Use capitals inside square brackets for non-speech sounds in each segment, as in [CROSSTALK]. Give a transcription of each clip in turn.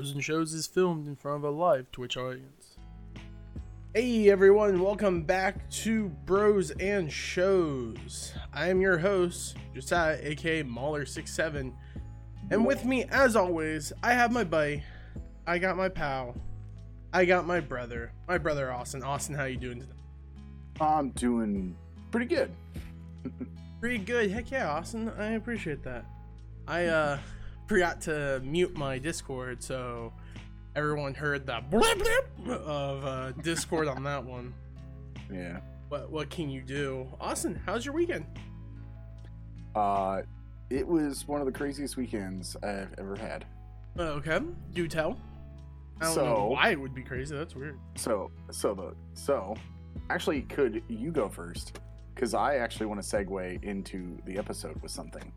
Bros and Shows is filmed in front of a live Twitch audience. Hey everyone, welcome back to Bros and Shows. I am your host, Josiah, aka Mauler67. And with me, as always, I have my buddy, I got my pal, I got my brother, my brother Austin. Austin, how you doing today? I'm doing pretty good. [LAUGHS] Pretty good. Heck yeah, Austin. I appreciate that. I uh forgot to mute my Discord, so everyone heard the blip blip of uh, Discord on that one. Yeah. What what can you do, Austin? How's your weekend? Uh, it was one of the craziest weekends I've ever had. Okay, do tell. I don't know So- why it would be crazy. That's weird. So, so the so, actually, could you go first? Because I actually want to segue into the episode with something.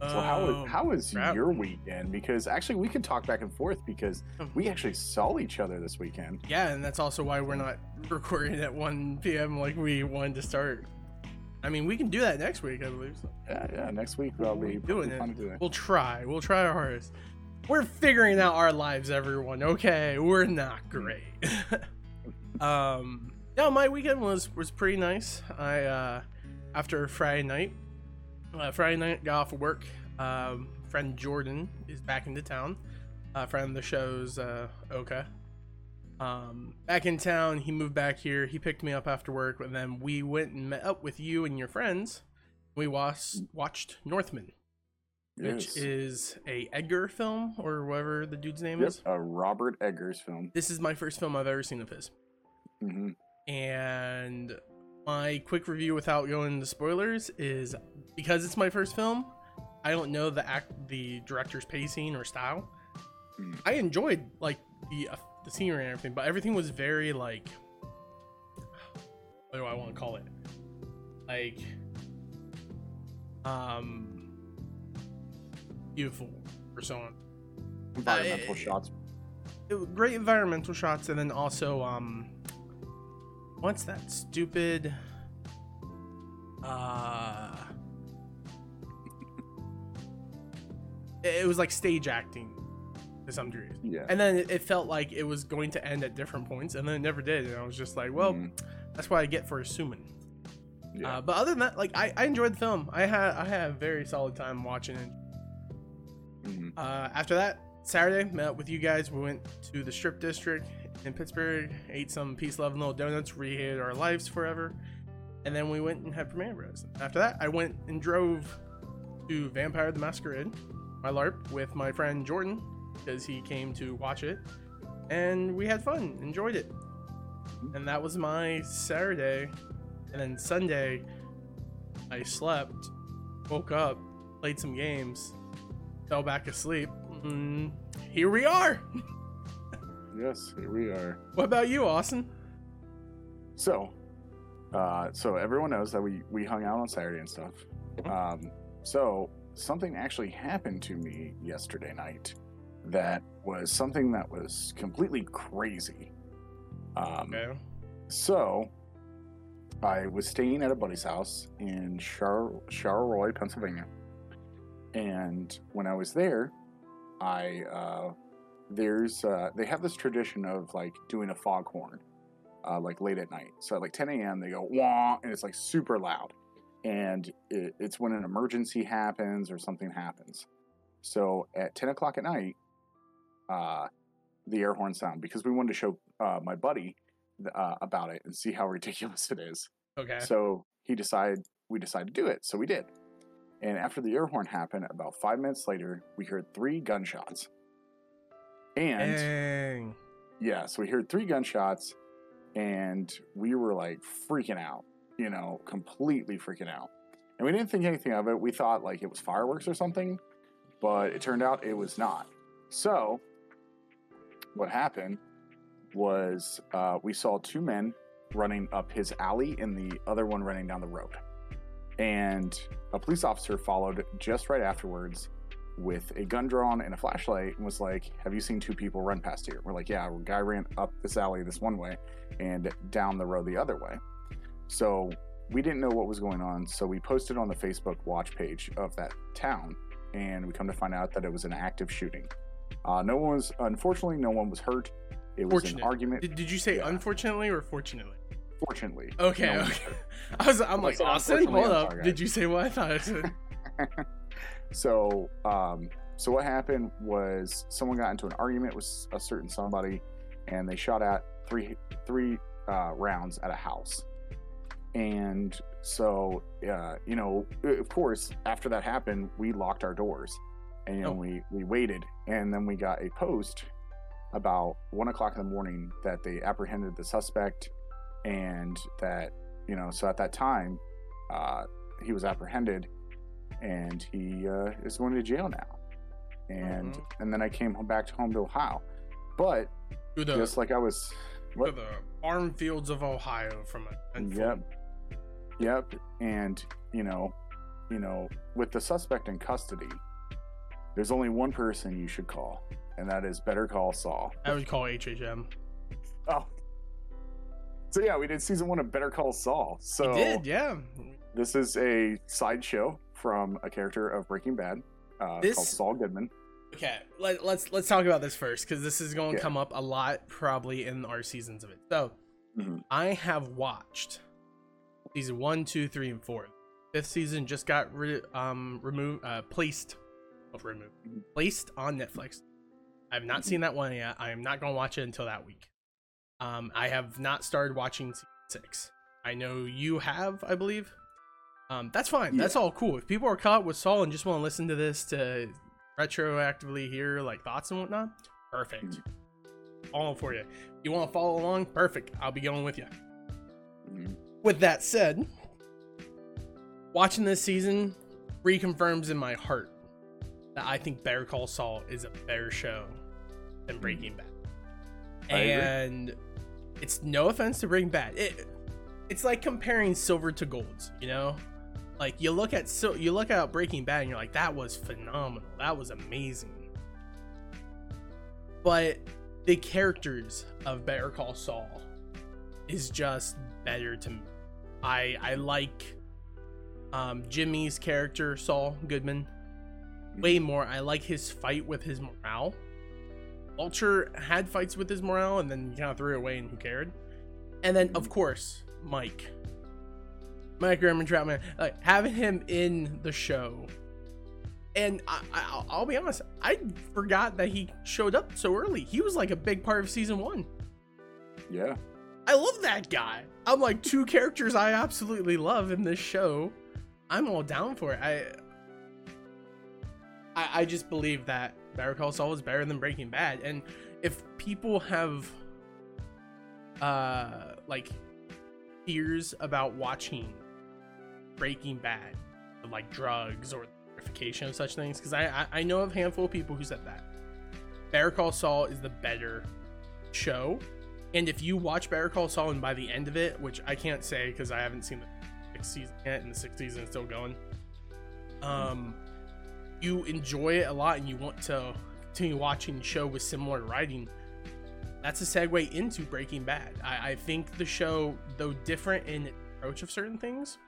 So how Oh, was how was crap. your weekend? Because actually, we could talk back and forth because we actually saw each other this weekend. Yeah, and that's also why we're not [LAUGHS] recording at 1 p.m. like we wanted to start. I mean, we can do that next week, I believe. So. Yeah, yeah. Next week we'll be Doing it. We'll try. We'll try our hardest. We're figuring out our lives, everyone. Okay, we're not great. [LAUGHS] um, no, my weekend was was pretty nice. I uh, after Friday night, uh, Friday night got off of work. Um, friend Jordan is back into town. Uh, friend of the show's uh, Oka. Um, back in town, he moved back here. He picked me up after work, and then we went and met up with you and your friends. We was, watched Northman which Yes. is a Edgar film or whatever the dude's name Yep, is. a Robert Eggers film. This is my first film I've ever seen of his, hmm and my quick review without going into spoilers is because it's my first film. I don't know the act, the director's pacing or style. Mm. I enjoyed like the uh, the scenery and everything, but everything was very like what do I want to call it? Like um beautiful or so on. Environmental Uh, shots. it great environmental shots and then also um what's that stupid uh it was like stage acting to some degree Yeah. and then it- felt like it was going to end at different points and then it never did and i was just like well Mhm. that's what i get for assuming yeah. uh, but other than that like I, I enjoyed the film i had i had a very solid time watching it Mhm. uh, after that, Saturday, met up with you guys. We went to the Strip District in Pittsburgh, ate some peace, love, and little donuts, rehated our lives forever, and then we went and had Premiere Bros. After that, I went and drove to Vampire the Masquerade, my LARP, with my friend Jordan, because he came to watch it, and we had fun, enjoyed it. And that was my Saturday. And then Sunday, I slept, woke up, played some games, fell back asleep. Mm, here we are. [LAUGHS] Yes, here we are. What about you, Austin? So, uh, so everyone knows that we we hung out on Saturday and stuff. Um, so something actually happened to me yesterday night that was something that was completely crazy. Um, Okay. So, I was staying at a buddy's house in Char- Charleroi, Pennsylvania, and when I was there, I uh, there's uh, they have this tradition of like doing a foghorn, uh, like late at night. So at like 10 a.m. they go wah, and it's like super loud, and it, it's when an emergency happens or something happens. So at 10 o'clock at night, uh, the air horn sound because we wanted to show uh, my buddy uh, about it and see how [LAUGHS] ridiculous it is. Okay. So he decided we decided to do it. So we did. And after the air horn happened, about five minutes later, we heard three gunshots. And Dang. yeah, so we heard three gunshots, and we were like freaking out, you know, completely freaking out. And we didn't think anything of it. We thought like it was fireworks or something, but it turned out it was not. So what happened was uh, we saw two men running up his alley and the other one running down the road. And a police officer followed just right afterwards with a gun drawn and a flashlight and was like, Have you seen two people run past here? We're like, Yeah, a guy ran up this alley this one way and down the road the other way. So we didn't know what was going on. So we posted on the Facebook watch page of that town and we come to find out that it was an active shooting. Uh, no one was, unfortunately, no one was hurt. It was an argument. Did, did you say Yeah. unfortunately or fortunately? Fortunately, Okay, no okay. I was, I'm like, Austin, hold up. Did you say what I thought I said? [LAUGHS] so, um, so what happened was someone got into an argument with a certain somebody, and they shot at three three uh, rounds at a house. And so, uh, you know, of course, after that happened, we locked our doors, and you know, Oh. we we waited, and then we got a post about one o'clock in the morning that they apprehended the suspect, and that you know, so at that time, uh, he was apprehended, and he uh, is going to jail now. And Mhm. and then I came home back to home to Ohio, but the, just like I was, what? the farm fields of Ohio from a Yep. Yep. And you know, you know, with the suspect in custody, there's only one person you should call, and that is Better Call Saul. I would call HHM. Oh. So yeah, we did season one of Better Call Saul. So he did, yeah. this is a sideshow from a character of Breaking Bad uh, This- called Saul Goodman. Okay, let, let's let's talk about this first because this is going to Yeah. come up a lot probably in our seasons of it. So, Mhm. I have watched season one, two, three, and four. Fifth season just got re- um removed, uh, placed, oh, removed, Mhm. placed on Netflix. I have not seen that one yet. I am not going to watch it until that week. Um, I have not started watching season six. I know you have, I believe. Um, that's fine. That's all cool. If people are caught with Saul and just want to listen to this to retroactively hear like thoughts and whatnot, perfect. All for you. You want to follow along? Perfect. I'll be going with you. Mhm. With that said, watching this season reconfirms in my heart that I think Better Call Saul is a better show than Breaking Bad. I agree. And it's no offense to Breaking Bad. It it's like comparing silver to gold, you know? Like you look at so you look at Breaking Bad and you're like, that was phenomenal. That was amazing. But the characters of Better Call Saul is just better to me. I I like um, Jimmy's character Saul Goodman way more. I like his fight with his morale. Walter had fights with his morale and then kind of threw it away and who cared. And then of course Mike, Mike Ehrmantraut, like having him in the show. And I, I, I'll- I'll be honest, I forgot that he showed up so early. He was like a big part of season one. Yeah. I love that guy. I'm like two [LAUGHS] characters I absolutely love in this show. I'm all down for it. I I, I just believe that Better Call Saul is better than Breaking Bad. And if people have uh like fears about watching Breaking Bad, like drugs or glorification of such things, because I, I I know of a handful of people who said that. Better Call Saul is the better show. And if you watch Better Call Saul and by the end of it, which I can't say because I haven't seen the sixth season yet, and the sixth season is still going, um, you enjoy it a lot and you want to continue watching the show with similar writing, that's a segue into Breaking Bad. I, I think the show, though different in approach of certain things,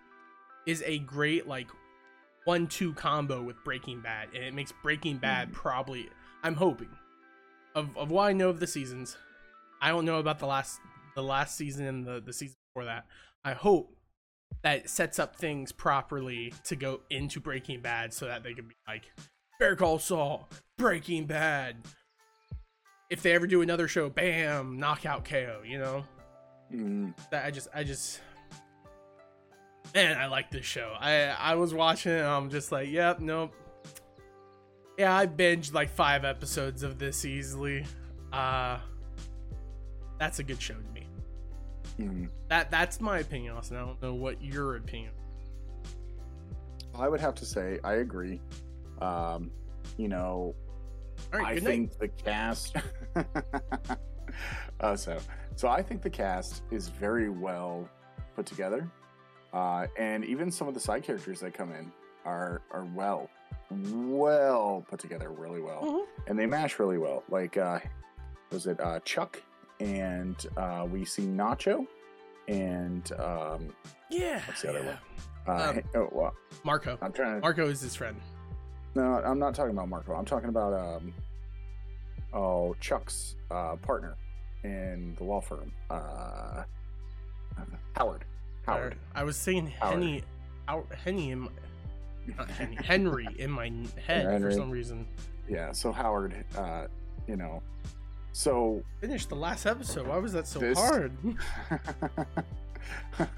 is a great like one-two combo with Breaking Bad, and it makes Breaking Bad probably. I'm hoping, of of what I know of the seasons, I don't know about the last the last season and the the season before that. I hope that sets up things properly to go into Breaking Bad so that they can be like Better Call Saul, Breaking Bad. If they ever do another show, bam, knockout KO, you know? Mm. That I just I just Man, I like this show. I I was watching it and I'm just like, yep, nope. Yeah, I binged like five episodes of this easily. Uh that's a good show to me. Mm. That that's my opinion, Austin. I don't know what your opinion. I would have to say I agree. Um, you know, right, I good night. think the cast. [LAUGHS] uh, so, so I think the cast is very well put together, uh, and even some of the side characters that come in are are well, well put together, really well, Mhm. and they mash really well. Like, uh, was it uh, Chuck and uh, we see Nacho, and um, Yeah. What's the other yeah. uh, Um, oh, well, Marco. I'm trying to. Marco is his friend. No, I'm not talking about Marco. I'm talking about um, oh Chuck's uh, partner in the law firm, uh, Howard. Howard. I was saying Howard. Henny, out Henny in my, [LAUGHS] Henny, Henry in my head for some reason. Yeah. So Howard, uh, you know, so Finished the last episode. Why was that so This- hard? [LAUGHS]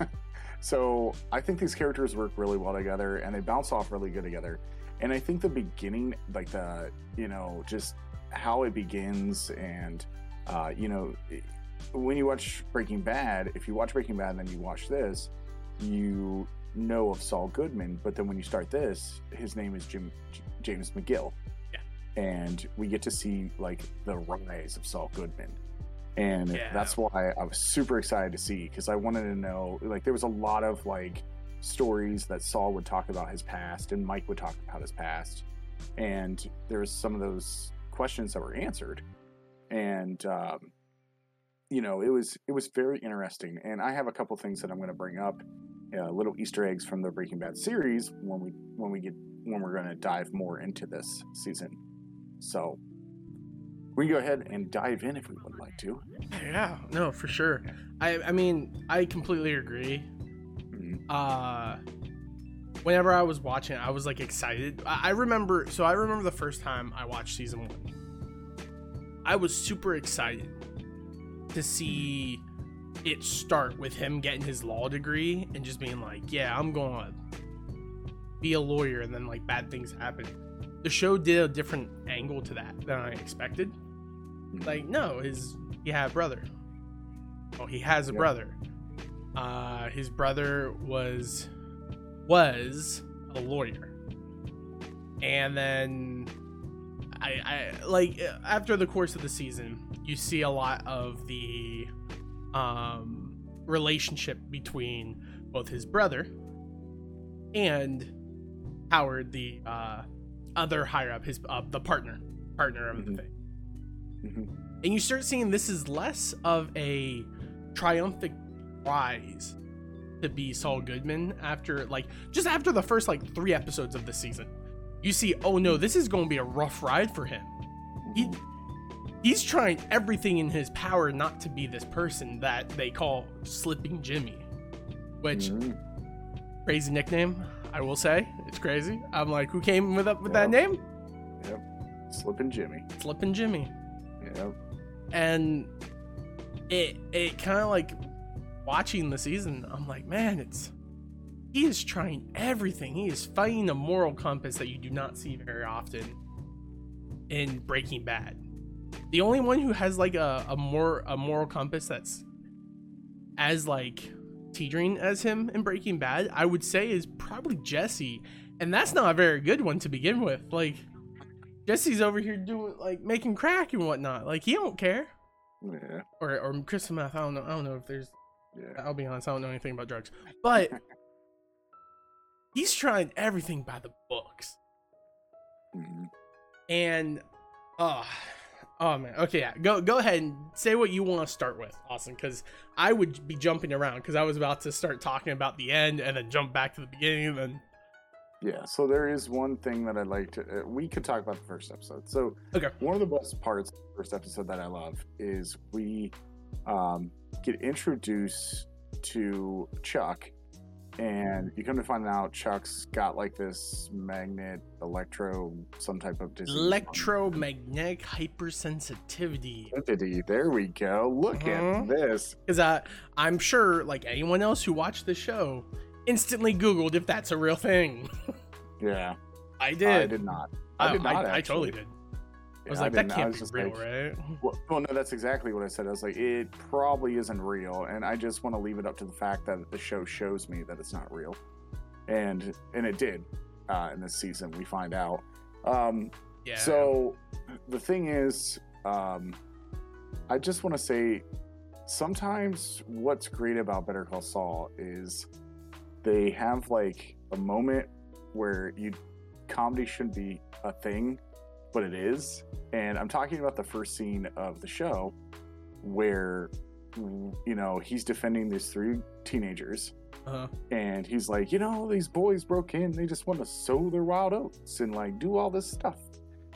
so I think these characters work really well together and they bounce off really good together. And I think the beginning, like the, you know, just how it begins and, uh, you know, when you watch Breaking Bad, if you watch Breaking Bad and then you watch this, you know of Saul Goodman, but then when you start this, his name is Jim J- James McGill. Yeah. And we get to see like the rise of Saul Goodman. And Yeah. that's why I was super excited to see because I wanted to know like there was a lot of like stories that Saul would talk about his past and Mike would talk about his past. And there's some of those questions that were answered. And um, you know, it was it was very interesting. And I have a couple things that I'm going to bring up, uh, little Easter eggs from the Breaking Bad series when we when we get when we're going to dive more into this season. So we can go ahead and dive in if we would like to. yeah, no, for sure. I I mean, I completely agree. Mhm. uh whenever I was watching I was like excited. I, I remember so I remember the first time I watched season one. I was super excited to see it start with him getting his law degree and just being like, Yeah, I'm gonna be a lawyer and then like bad things happen. The show did a different angle to that than I expected. Like, no, his he had a brother. Oh, he has a Yeah. brother. Uh, his brother was was a lawyer, and then I, I like after the course of the season, you see a lot of the um relationship between both his brother and Howard, the uh, other higher up, his uh, the partner partner of the Mhm. thing Mhm. and you start seeing this is less of a triumphant rise to be Saul Goodman after like just after the first like three episodes of the season. You see, oh no, this is going to be a rough ride for him. He he's trying everything in his power not to be this person that they call Slipping Jimmy, which Mhm. crazy nickname. I will say it's crazy. I'm like, who came with up with that Yeah. name? Slipping Jimmy. Slipping Jimmy. Yep. and it it kind of like watching the season i'm like man it's he is trying everything he is fighting a moral compass that you do not see very often in breaking bad the only one who has like a, a more a moral compass that's as like teetering as him in breaking bad i would say is probably jesse and that's not a very good one to begin with like jesse's over here doing like making crack and whatnot like he don't care Yeah. or or crystal meth. I don't know. I don't know if there's. Yeah. I'll be honest. I don't know anything about drugs, but [LAUGHS] he's trying everything by the books. Mhm. And, oh, oh man. Okay, yeah. Go go ahead and say what you want to start with, Austin, because I would be jumping around because I was about to start talking about the end and then jump back to the beginning and then. Yeah, so there is one thing that I'd like to. Uh, we could talk about the first episode. So, Okay. one of the best parts of the first episode that I love is we um, get introduced to Chuck, and you come to find out Chuck's got like this magnet, electro, some type of disease. Electromagnetic hypersensitivity. There we go. Look Mhm. at this. Because uh, I'm sure, like anyone else who watched the show, instantly Googled if that's a real thing. [LAUGHS] Yeah, I did. I did not. I I, did not. I, I totally did. I Yeah, was like, that can't be real, like, right? [LAUGHS] Well, well, no, that's exactly what I said. I was like, it probably isn't real, and I just want to leave it up to the fact that the show shows me that it's not real, and and it did uh, in this season. We find out. Um, Yeah. So the thing is, um, I just want to say, sometimes what's great about Better Call Saul is they have like a moment where you comedy shouldn't be a thing, but it is. And I'm talking about the first scene of the show where you know he's defending these three teenagers uh, and he's like, you know, these boys broke in, they just want to sow their wild oats and like do all this stuff.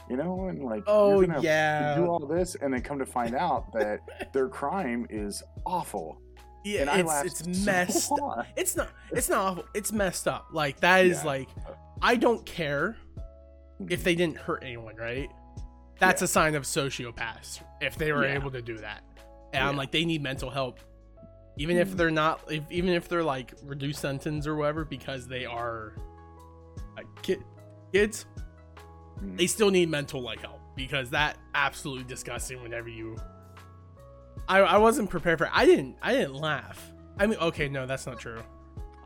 you know, and like, Oh yeah, do all this, and then come to find [LAUGHS] out that their crime is awful. yeah. and It's it's messed. [LAUGHS] hard. It's not. It's not awful. It's messed up. Like that is Yeah. like, I don't care if they didn't hurt anyone. Right. That's Yeah. a sign of sociopaths if they were Yeah. able to do that. And I'm like, they need mental help, even if Mhm. they're not. If, even if they're like reduced sentence or whatever, because they are like kid, kids. Mhm. they still need mental like help because that absolutely disgusting whenever you I, I wasn't prepared for it. I didn't I didn't laugh. I mean okay, no, that's not true.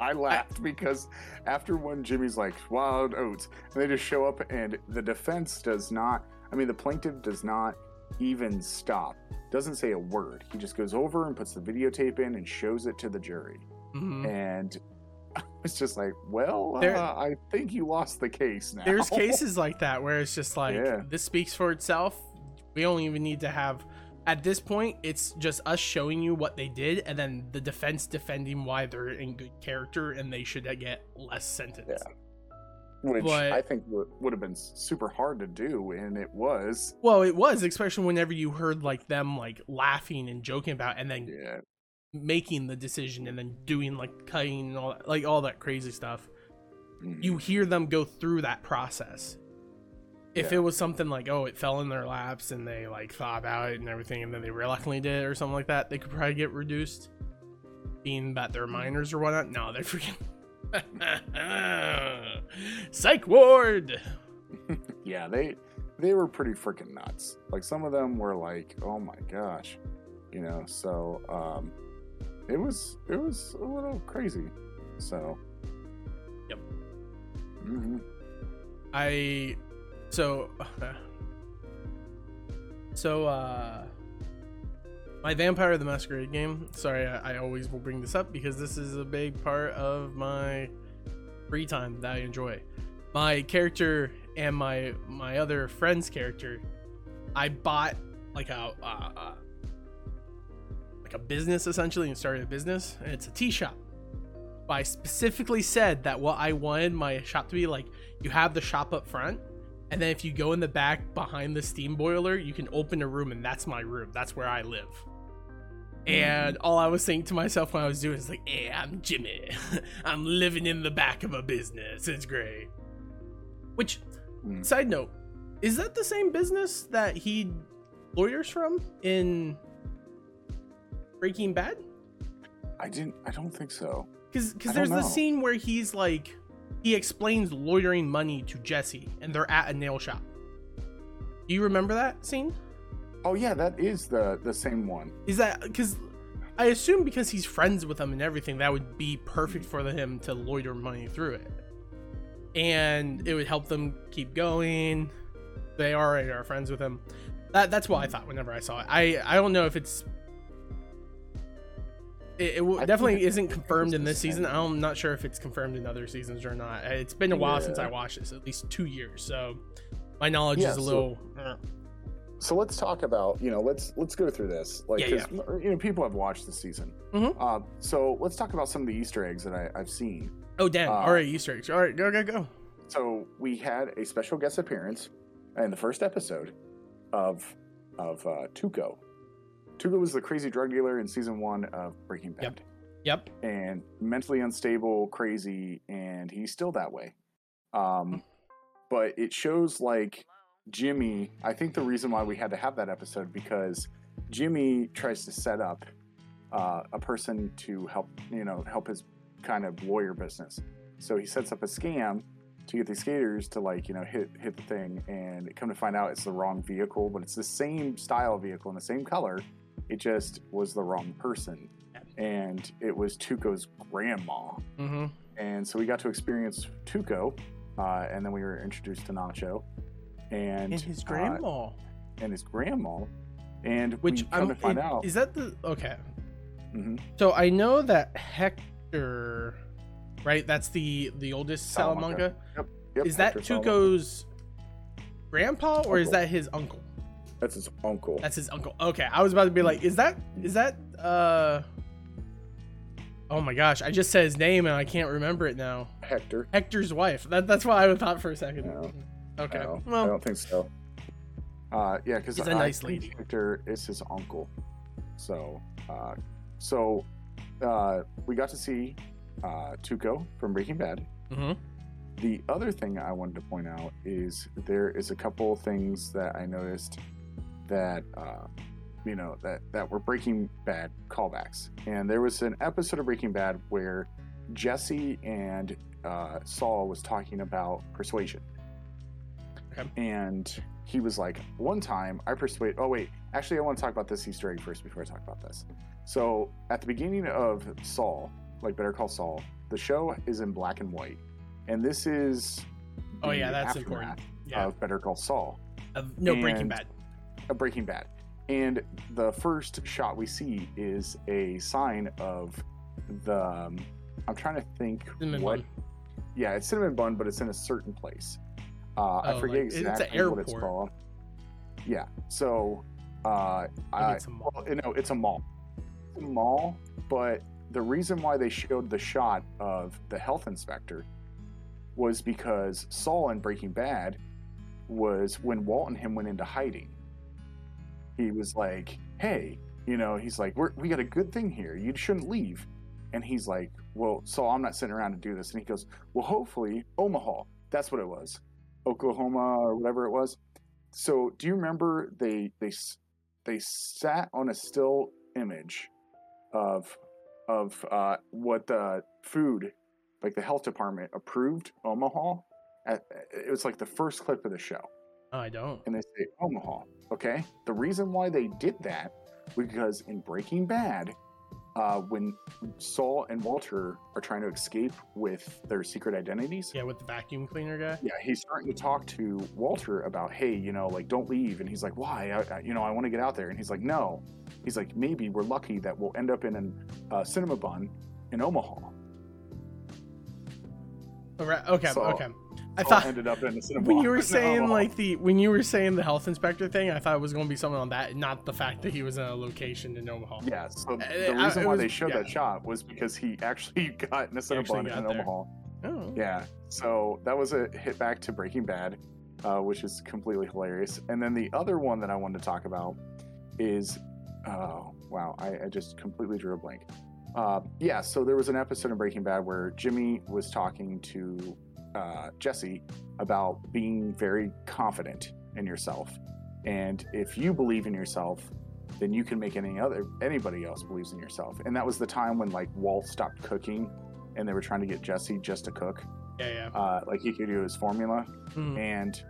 I laughed because after one, Jimmy's like wild oats, and they just show up, and the defense does not. I mean, the plaintiff does not even stop. Doesn't say a word. He just goes over and puts the videotape in and shows it to the jury. Mhm. And [LAUGHS] it's just like, well, There- uh, I think you lost the case now. There's [LAUGHS] cases like that where it's just like Yeah. this speaks for itself. We don't even need to have at this point it's just us showing you what they did and then the defense defending why they're in good character and they should get less sentence. Yeah. which but- I think would, would have been super hard to do, and it was. Well, it was, especially whenever you heard like them like laughing and joking about and then Yeah, making the decision and then doing like cutting and all that, like all that crazy stuff. Mhm. You hear them go through that process. If Yeah. it was something like, oh, it fell in their laps and they like thought about it and everything, and then they reluctantly did it or something like that, they could probably get reduced. Being that they're minors or whatnot, no, they're freaking [LAUGHS] psych ward. [LAUGHS] yeah, they they were pretty freaking nuts. Like some of them were like, oh my gosh, you know. So um, it was it was a little crazy. So. Yep. hmm I so so uh my Vampire the Masquerade game. Sorry, I, I always will bring this up because this is a big part of my free time that I enjoy. My character and my my other friend's character, I bought like a uh, uh, like a business essentially and started a business, and it's a tea shop. I specifically said that what I wanted my shop to be like you have the shop up front and then if you go in the back behind the steam boiler you can open a room and that's my room. That's where i live. And all i was saying to myself when i was doing is like hey i'm jimmy. [LAUGHS] I'm living in the back of a business. It's great. Which Mm. side note is that the same business that he lawyers from in breaking bad? I didn't. I don't think so. Because because there's the scene where he's like, he explains lawyering money to Jesse, and they're at a nail shop. Do you remember that scene? Oh yeah, that is the the same one. Is that because I assume because he's friends with them and everything, that would be perfect for him to loiter money through it, and it would help them keep going. They already are friends with him. That that's what I thought whenever I saw it. I I don't know if it's. It, it definitely isn't confirmed in this season. I'm not sure if it's confirmed in other seasons or not. It's been a while since I watched this, at least two years. So my knowledge Yeah, is a so- little. uh, So let's talk about you know let's let's go through this like Yeah, you know people have watched the season. Mhm. Uh, so let's talk about some of the Easter eggs that I, I've seen. Oh damn! Uh, All right, Easter eggs. All right, go go go. So we had a special guest appearance in the first episode of of uh, Tuco. Tuco was the crazy drug dealer in season one of Breaking Bad, Yep. Yep. and mentally unstable, crazy, and he's still that way. Um, but it shows like Jimmy. I think the reason why we had to have that episode because Jimmy tries to set up uh, a person to help you know help his kind of lawyer business. So he sets up a scam to get these skaters to like you know hit hit the thing, and come to find out it's the wrong vehicle, but it's the same style vehicle and the same color. It just was the wrong person, and it was Tuco's grandma. Mm-hmm. And so we got to experience Tuco, uh, and then we were introduced to Nacho, and, And his uh, grandma, and his grandma, and which I'm to find it- out. is that the okay? Mhm. So I know that Hector, right? That's the the oldest Salamanca. Salamanca. Yep, is that Hector Salamanca. Tuco's grandpa or is that his uncle? That's his uncle. That's his uncle. Okay, I was about to be like, is that is that uh? Oh my gosh, I just said his name and I can't remember it now. Hector. Hector's wife. That, that's what I thought for a second. No. Okay. No, I don't think so. Uh, yeah, because She's a nice lady. Hector is his uncle. So, uh, so uh, we got to see uh, Tuco from Breaking Bad. Mm-hmm. The other thing I wanted to point out is there is a couple things that I noticed that uh, you know that that were Breaking Bad callbacks, and there was an episode of Breaking Bad where Jesse and uh, Saul was talking about persuasion, Okay. and he was like, "One time I persuade." Oh wait, actually, I want to talk about this Easter egg first before I talk about this. So at the beginning of Saul, like Better Call Saul, the show is in black and white, and this is Oh yeah, that's important. Yeah. of Better Call Saul Of- no Breaking Bad. Of Breaking Bad. And the first shot we see is a sign of the. um, I'm trying to think Cinnamon what. bun. Yeah, it's cinnamon bun, but it's in a certain place. Uh, I Oh, forget like- it's an exactly what it's called. Yeah. So, uh, I, it's a mall. well, no, it's a mall. It's a mall, but the reason why they showed the shot of the health inspector was because Saul in Breaking Bad was when Walt and him went into hiding. He was like, "Hey, you know," he's like, We're, "We got a good thing here. You shouldn't leave." And he's like, "Well, so I'm not sitting around to do this." And he goes, "Well, hopefully, Omaha. That's what it was, Oklahoma or whatever it was." So, do you remember they they they sat on a still image of of uh, what the food, like the health department approved Omaha. At, it was like the first clip of the show, I don't. and they say Omaha. Okay, the reason why they did that was because in Breaking Bad, uh, when Saul and Walter are trying to escape with their secret identities, Yeah, with the vacuum cleaner guy. yeah, he's starting to talk to Walter about, hey, you know, like don't leave, and he's like, why? I, I, you know, I want to get out there, and he's like, no. He's like, maybe we're lucky that we'll end up in a uh, Cinnabon in Omaha. Right. Okay. So, okay. I thought ended up in the cinema [LAUGHS] when you were [LAUGHS] saying Omaha. like the when you were saying the health inspector thing, I thought it was going to be something on that, not the fact that he was in a location in Omaha. yeah, so Uh, the I- reason it why was- they showed yeah. that shot was because he actually [LAUGHS] got in a cinema actually in there. Omaha. Oh. Yeah, so that was a hit back to Breaking Bad, uh, which is completely hilarious. And then the other one that I wanted to talk about is, oh wow, I, I just completely drew a blank. Uh, yeah, so there was an episode of Breaking Bad where Jimmy was talking to uh, Jesse about being very confident in yourself, and if you believe in yourself, then you can make any other anybody else believes in yourself. And that was the time when like Walt stopped cooking, and they were trying to get Jesse just to cook Yeah, yeah. uh, like he could do his formula. Mhm. And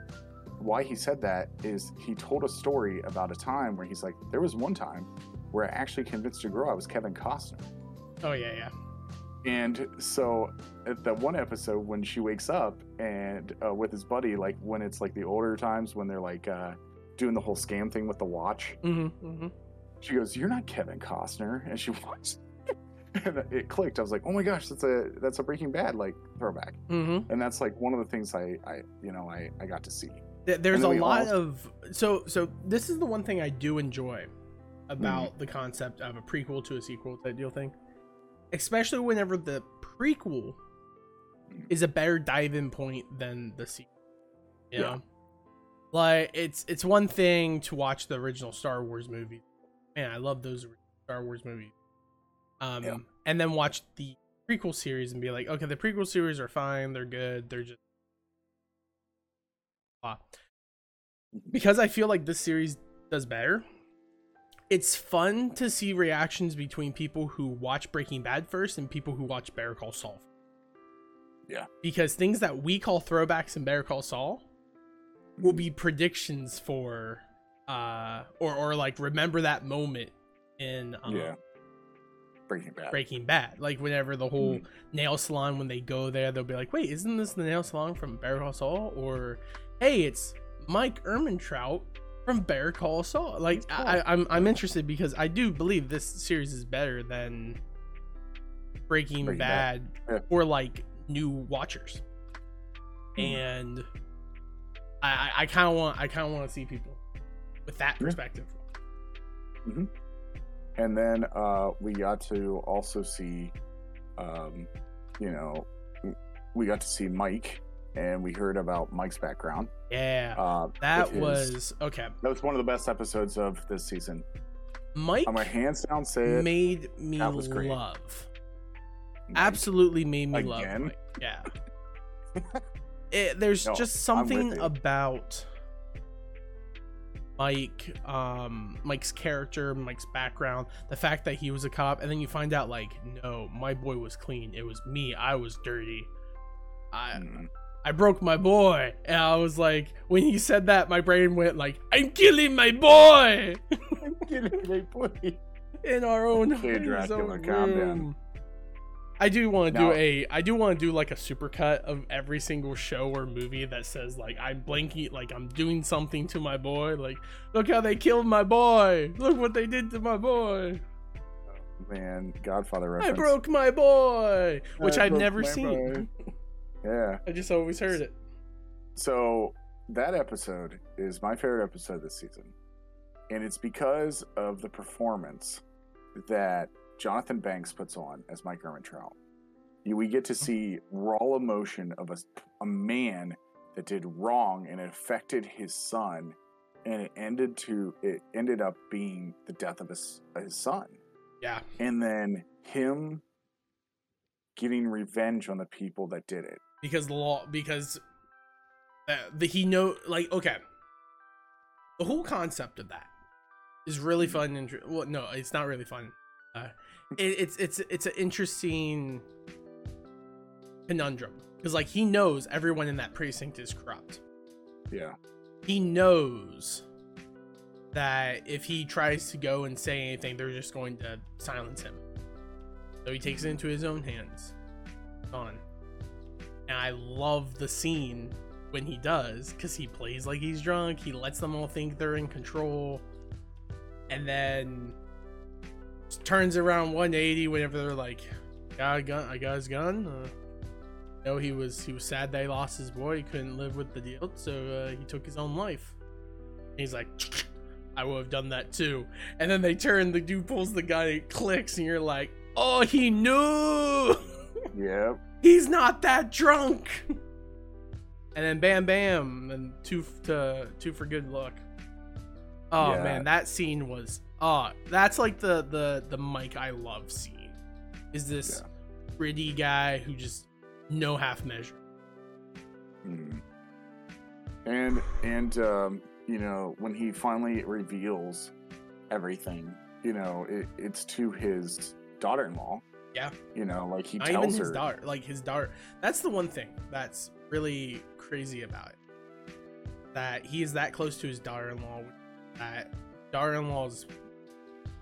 why he said that is he told a story about a time where he's like, there was one time where I actually convinced a girl I was Kevin Costner. Oh yeah, yeah. And so at that one episode when she wakes up and uh, with his buddy, like when it's like the older times when they're like uh, doing the whole scam thing with the watch, Mm-hmm, mm-hmm. she goes, "You're not Kevin Costner," and she [LAUGHS] watched. and it clicked. I was like, "Oh my gosh, that's a that's a Breaking Bad like throwback." Mm-hmm. And that's like one of the things I I you know I I got to see. There's a lot also- of so so. This is the one thing I do enjoy about Mm-hmm. the concept of a prequel to a sequel type deal thing, especially whenever the prequel is a better dive-in point than the sequel. You Yeah. know, like it's it's one thing to watch the original Star Wars movie. Man, I love those Star Wars movies. Um, Yeah. and then watch the prequel series and be like, okay, the prequel series are fine, they're good, they're just ah. because I feel like this series does better. It's fun to see reactions between people who watch Breaking Bad first and people who watch Better Call Saul. Yeah. Because things that we call throwbacks in Better Call Saul will be predictions for uh or or like remember that moment in um, yeah. Breaking Bad. Breaking Bad. Like whenever the whole nail salon when they go there, they'll be like, "Wait, isn't this the nail salon from Better Call Saul?" Or, "Hey, it's Mike Ehrmantraut from Better Call Saul." Like cool. I, I'm I'm interested because I do believe this series is better than Breaking, Breaking Bad, Bad. For like new watchers. Mhm. And I I- kind of want I kind of want to see people with that perspective. And then uh, we got to also see, um, you know, we got to see Mike and we heard about Mike's background. Yeah, Uh, that his- was okay. that was one of the best episodes of this season. Mike I'm gonna hands down say it. made me That was great. love. Mike. Absolutely made me love. Mike. Yeah. [LAUGHS] It, there's No, just something about Mike, um, Mike's character, Mike's background, the fact that he was a cop, and then you find out like, no, my boy was clean. It was me. I was dirty. I Mm. I broke my boy, and I was like, when he said that, my brain went like, I'm killing my boy! Get it, mate, please. in our own, his Dracula, own calm down. I do want to do a I do want to do like a supercut of every single show or movie that says like I'm blanking like I'm doing something to my boy like look how they killed my boy! Look what they did to my boy! Man, Godfather reference. I broke my boy! Which I I've never seen [LAUGHS] Yeah. I just always heard it So that episode is my favorite episode this season. And it's because of the performance that Jonathan Banks puts on as Mike Ehrmantraut. You- We get to mm-hmm. see raw emotion of a, a man that did wrong and it affected his son and it ended to it ended up being the death of his his son. yeah And then him getting revenge on the people that did it. Because the law because uh, the he know like okay. The whole concept of that is really fun and well no it's not really fun. Uh, it, it's it's it's an interesting conundrum because like he knows everyone in that precinct is corrupt. Yeah. he knows that if he tries to go and say anything they're just going to silence him. So he takes it into his own hands. On and i love the scene when he does because he plays like he's drunk he lets them all think they're in control and then turns around 180 whenever they're like got a gun i got his gun. Uh, no he was he was sad that he lost his boy he couldn't live with the deal so uh, he took his own life. And he's like i would have done that too. And then they turn the dude pulls the gun it clicks and you're like oh he knew! [LAUGHS] Yep. He's not that drunk [LAUGHS] and then bam bam and two to two for good luck oh Yeah. man that scene was oh that's like the the the mike i love scene is this pretty guy who just no half measure Mm. And and um, you know when he finally reveals everything, you know it, it's to his daughter-in-law. Yeah. You know, like he not tells even his her. daughter like his daughter that's the one thing that's really crazy about it that he is that close to his daughter-in-law that daughter-in-law's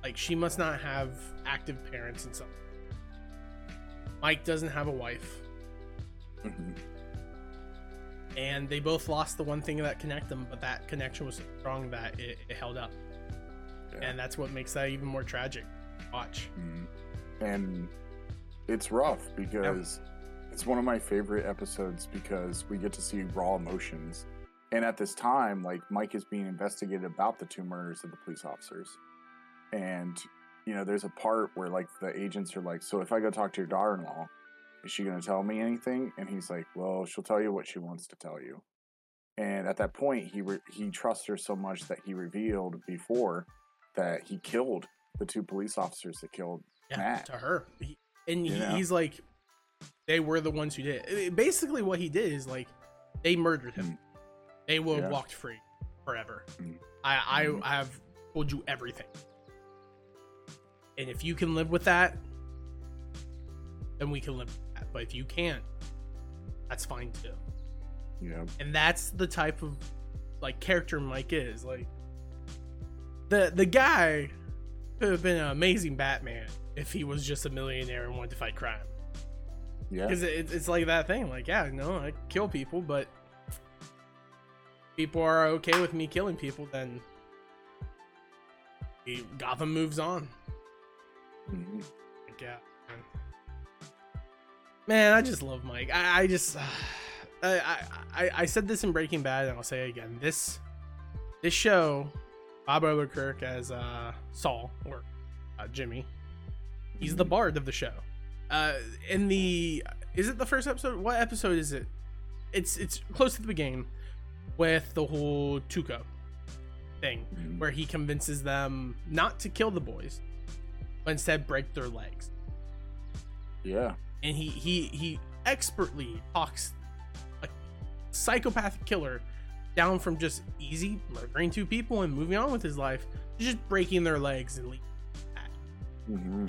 like she must not have active parents and stuff mike doesn't have a wife Mhm. and they both lost the one thing that connect them but that connection was so strong that it, it held up Yeah. and that's what makes that even more tragic watch Mhm. And it's rough because it's one of my favorite episodes because we get to see raw emotions. And at this time, like Mike is being investigated about the two murders of the police officers. And, you know, there's a part where like the agents are like, So if I go talk to your daughter in law, is she going to tell me anything? And he's like, Well, she'll tell you what she wants to tell you. And at that point, he re- he trusts her so much that he revealed before that he killed the two police officers that killed yeah, Matt. to her. He, and he, he's like, they were the ones who did it. Basically, what he did is like, they murdered him. Mm. They will have Yeah. walked free forever. Mm. I, I Mhm. have told you everything. And if you can live with that, then we can live with that. But if you can't, that's fine too. You know, and that's the type of like character Mike is. Like the the guy could have been an amazing Batman if he was just a millionaire and wanted to fight crime. yeah, Because it, it's like that thing. Like, yeah, no, I kill people, but people are okay with me killing people, then Gotham moves on. Mhm. Like, yeah, man. Man, I just love Mike. I, I just, I, I, I, I said this in Breaking Bad, and I'll say it again. This, this show, Bob Odenkirk as uh, Saul or uh, Jimmy, he's the bard of the show. Uh, in the, is it the first episode? What episode is it? it's it's close to the beginning with the whole Tuco thing, Mhm. where he convinces them not to kill the boys, but instead break their legs. Yeah. and he he he expertly talks a psychopathic killer down from just easy murdering two people and moving on with his life to just breaking their legs and leaving. hmm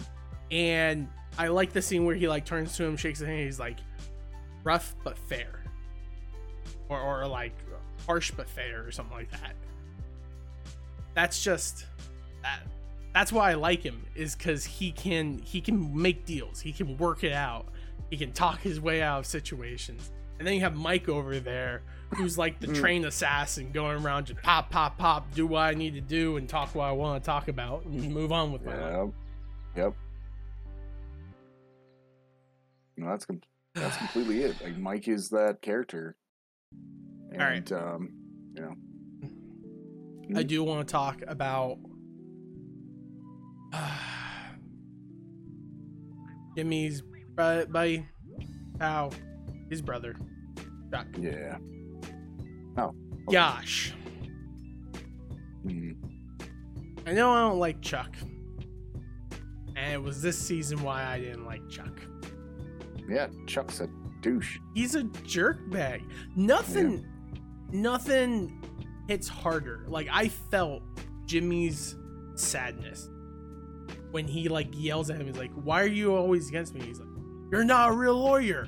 And I like the scene where he like turns to him, shakes his hand, he's like rough but fair, or or like harsh but fair, or something like that. That's just that. That's why I like him is because he can he can make deals, he can work it out, he can talk his way out of situations. And then you have Mike over there, who's like the Mm. trained assassin, going around just pop, pop, pop, do what I need to do, and talk what I want to talk about, and move on with my life. Yep. Yep. No, that's com- that's [SIGHS] completely it. Like Mike is that character. And right. um, you know, I do want to talk about [SIGHS] Jimmy's buddy, pal, his brother, Chuck. yeah. Oh. Gosh, Mhm. I know I don't like Chuck, and it was this season why I didn't like Chuck. Yeah, Chuck's a douche. He's a jerk bag. Nothing, nothing hits harder. Like I felt Jimmy's sadness when he like yells at him. He's like, "Why are you always against me?" He's like, "You're not a real lawyer.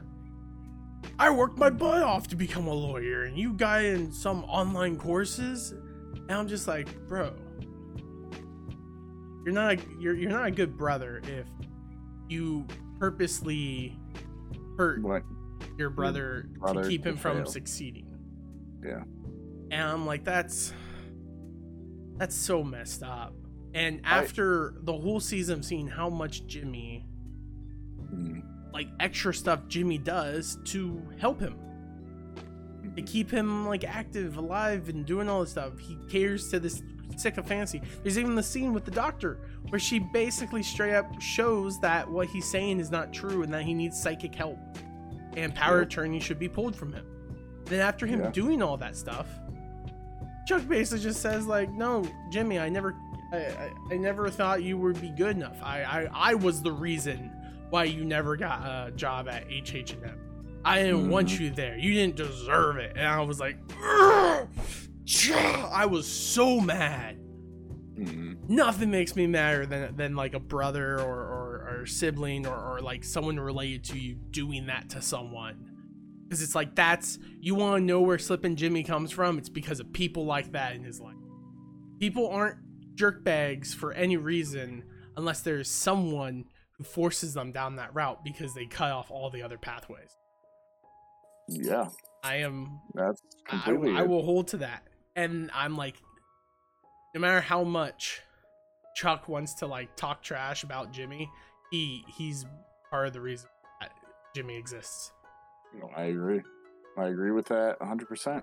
I worked my butt off to become a lawyer, and you guy in some online courses." And I'm just like, bro, you're not a, you're you're not a good brother if you purposely hurt your brother, brother to keep him from fail. succeeding. Yeah. And I'm like, that's that's so messed up. And I- after the whole season seeing how much Jimmy, Mhm. like extra stuff Jimmy does to help him, to keep him like active, alive, and doing all this stuff, he cares to this sick of fancy. There's even the scene with the doctor where she basically straight up shows that what he's saying is not true and that he needs psychic help and power Yeah. attorney should be pulled from him. Then after him Yeah. doing all that stuff, Chuck basically just says like, "No, Jimmy, I never, I, I, I never thought you would be good enough. I, I, I was the reason why you never got a job at HH and M. I didn't want Mhm. you there. You didn't deserve it." And I was like, "Ugh!" I was so mad Mhm. nothing makes me madder than than like a brother or or, or sibling or, or like someone related to you doing that to someone because it's like that's you want to know where slippin' jimmy comes from it's because of people like that in his life people aren't jerkbags for any reason unless there's someone who forces them down that route because they cut off all the other pathways Yeah, i am that's I, completely. I it. will hold to that. And I'm like, no matter how much Chuck wants to like talk trash about Jimmy, he he's part of the reason Jimmy exists. No, I agree. I agree with that 100%.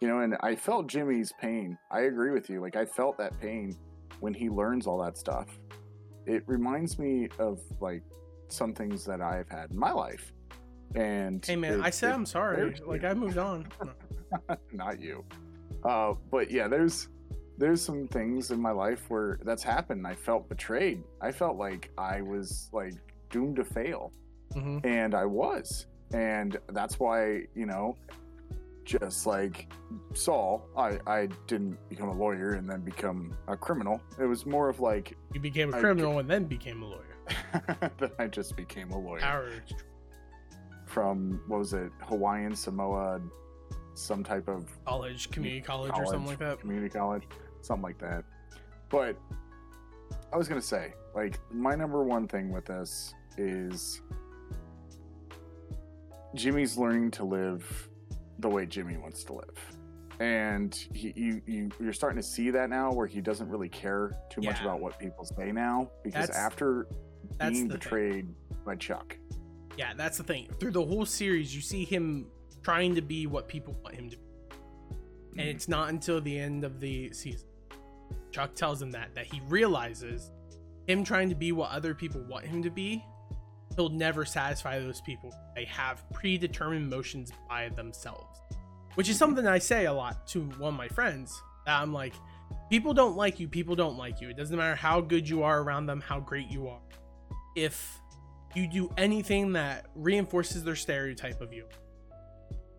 You know, and I felt Jimmy's pain. I agree with you. Like, I felt that pain when he learns all that stuff. It reminds me of, like, some things that I've had in my life. And Hey man, it- I said it- I'm sorry. Like I moved on. [LAUGHS] not you. Uh, but yeah, there's there's some things in my life where that's happened. I felt betrayed. I felt like I was like doomed to fail, hmm and I was, and that's why you know, just like Saul, I I didn't become a lawyer and then become a criminal. It was more of like You became a criminal and then became a lawyer. [LAUGHS] that I just became a lawyer Power. from what was it Hawaiian Samoa, some type of College, community college, or something like that. community college, something like that. But I was gonna say, like, my number one thing with this is Jimmy's learning to live the way Jimmy wants to live, and he, you, you, you're starting to see that now, where he doesn't really care too much about what people say now, because That's- after That's being the thing. betrayed by Chuck, Yeah, that's the thing. Through the whole series, you see him trying to be what people want him to be. and Mhm. it's not until the end of the season chuck tells him that that he realizes him trying to be what other people want him to be he'll never satisfy those people. They have predetermined motions by themselves, which is something I say a lot to one of my friends. That I'm like, people don't like you. People don't like you. It doesn't matter how good you are around them, how great you are. If you do anything that reinforces their stereotype of you,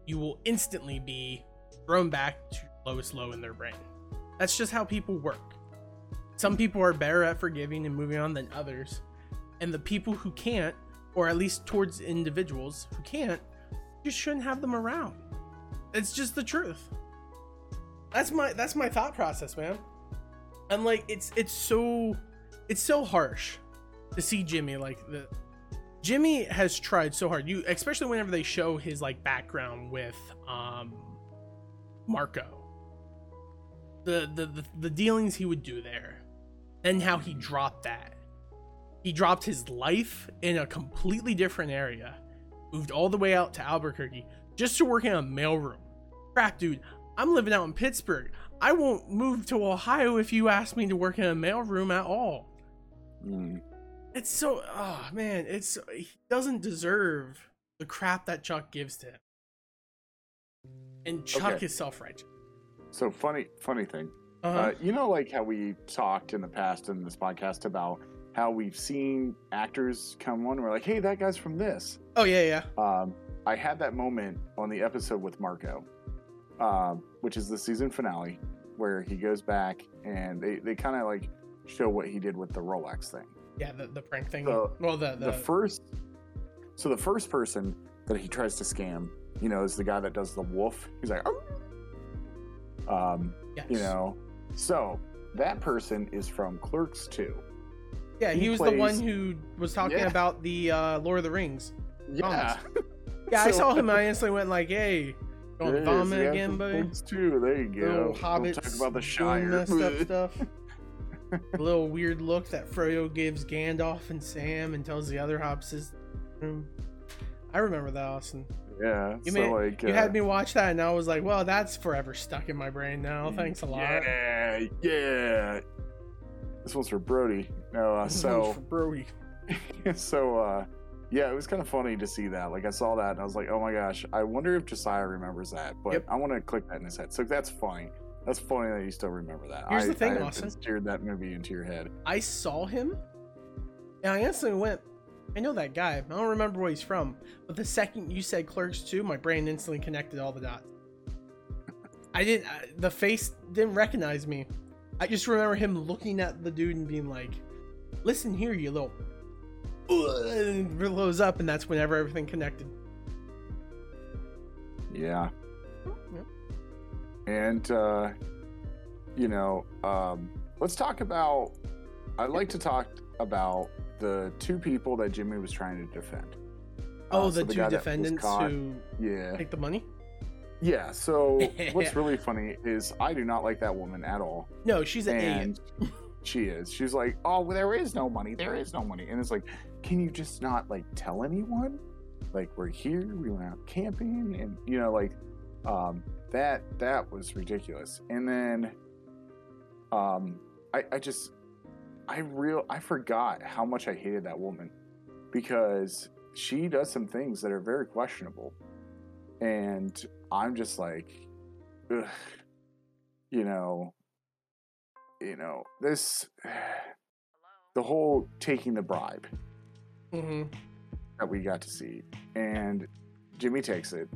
you will instantly be thrown back to lowest low in their brain. That's just how people work. Some people are better at forgiving and moving on than others, and the people who can't, or at least towards individuals who can't, you shouldn't have them around. It's just the truth. That's my that's my thought process, man. And like it's it's so it's so harsh to see Jimmy like the Jimmy has tried so hard. You especially whenever they show his like background with um Marco. The the the, the dealings he would do there and how he dropped that. He dropped his life in a completely different area, moved all the way out to Albuquerque just to work in a mailroom. Crap, dude, I'm living out in Pittsburgh. I won't move to Ohio if you ask me to work in a mailroom at all. Mm. It's so, oh man, it's he doesn't deserve the crap that Chuck gives to him. And Chuck Okay. is self-righteous. So funny, funny thing. Uh-huh. Uh, you know, like how we talked in the past in this podcast about how we've seen actors come on. We're like, hey, that guy's from this. oh yeah, yeah. Um, I had that moment on the episode with Marco, um, which is the season finale, where he goes back and they, they kind of like show what he did with the Rolex thing. Yeah, the, the prank thing. So, well, the, the, The first, so the first person that he tries to scam, you know, is the guy that does the wolf. He's like, "Arr!" um, yes. you know, so that person is from Clerks 2. yeah, he, he was the one who was talking Yeah. about the uh, Lord of the Rings. Yeah. [LAUGHS] Yeah, I So- saw him. I instantly went like, "Hey, Yes, vomit yeah, again, buddy." Clerks 2. There you go. Little Don't hobbits talk about the Shire. stuff. [LAUGHS] A [LAUGHS] little weird look that Frodo gives Gandalf and Sam and tells the other hobbits. I remember that, Austin. yeah. You, so made, like you uh, had me watch that, and I was like, "Well, that's forever stuck in my brain now." Thanks a lot. Yeah, yeah. This one's for Brody. No, uh, so For Brody. [LAUGHS] so uh yeah, it was kind of funny to see that. Like I saw that and I was like, oh my gosh, I wonder if Josiah remembers that. But Yep. I want to click that in his head. So that's funny. That's funny that you still remember that. Here's I, the thing, I Austin. steered that movie into your head. I saw him, and I instantly went, I know that guy. I don't remember where he's from. But the second you said Clerks 2, my brain instantly connected all the dots. I didn't, I, the face didn't recognize me. I just remember him looking at the dude and being like, listen here, you little. [LAUGHS] And blows up, and that's whenever everything connected. Yeah. And uh you know, um let's talk about I'd like to talk about the two people that Jimmy was trying to defend. Oh, Uh, the so two that was defendants caught- who Yeah. take the money? Yeah, so [LAUGHS] what's really funny is I do not like that woman at all. No, she's an idiot. she is. She's like, "Oh, well, there is no money. There is no money." And it's like, "Can you just not like tell anyone? Like we're here. We went out camping, and you know, like um, that. That was ridiculous." And then, um, I, I just, I real, I forgot how much I hated that woman because she does some things that are very questionable, and I'm just like, ugh, you know you know this [SIGHS] the whole taking the bribe hmm that we got to see and jimmy takes it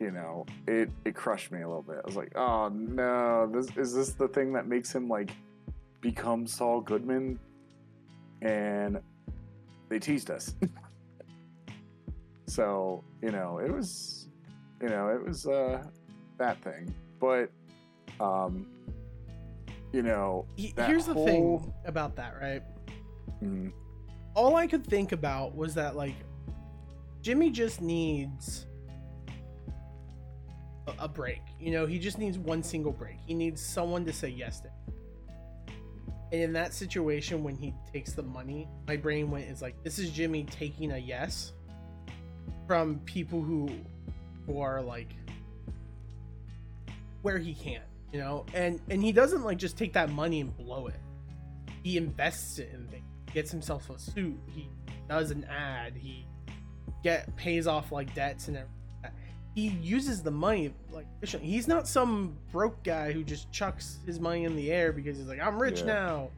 you know it it crushed me a little bit. I was like oh no this is this the thing that makes him like become saul goodman? And they teased us. [LAUGHS] So you know it was you know it was uh that thing. But um you know Here's the thing about that, right? mm, all I could think about was that like Jimmy just needs a, break. You know, he just needs one single break. He needs someone to say yes to. And in that situation, when he takes the money, my brain went is like, this is Jimmy taking a yes from people who who are like where he can, you know, and and he doesn't like just take that money and blow it. He invests it in things gets himself a suit. He does an ad, he get pays off like debts and everything. He uses the money like efficiently. He's not some broke guy who just chucks his money in the air because he's like, I'm rich Yeah. now.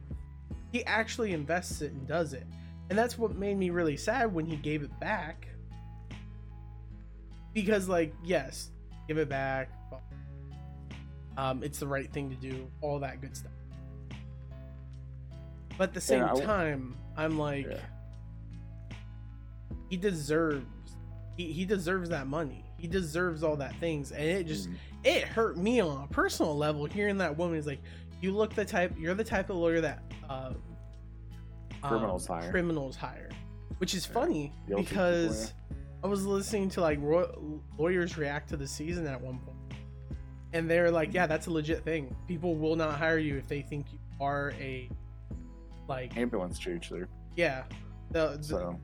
He actually invests it and does it. And that's what made me really sad when he gave it back. Because like, yes, give it back. Um, it's the right thing to do, all that good stuff. But at the same I w- time, I'm like, Yeah. he deserves he, he deserves that money. He deserves all that things. And it just Mhm. it hurt me on a personal level hearing that woman is like, you look the type you're the type of lawyer that uh Criminals um, hire. Criminals hire. Which is Yeah. funny people, because I was listening to like ro- lawyers react to the season at one point. And they're like, yeah, that's a legit thing. People will not hire you if they think you are a like ambulance chaser. yeah. The, the- So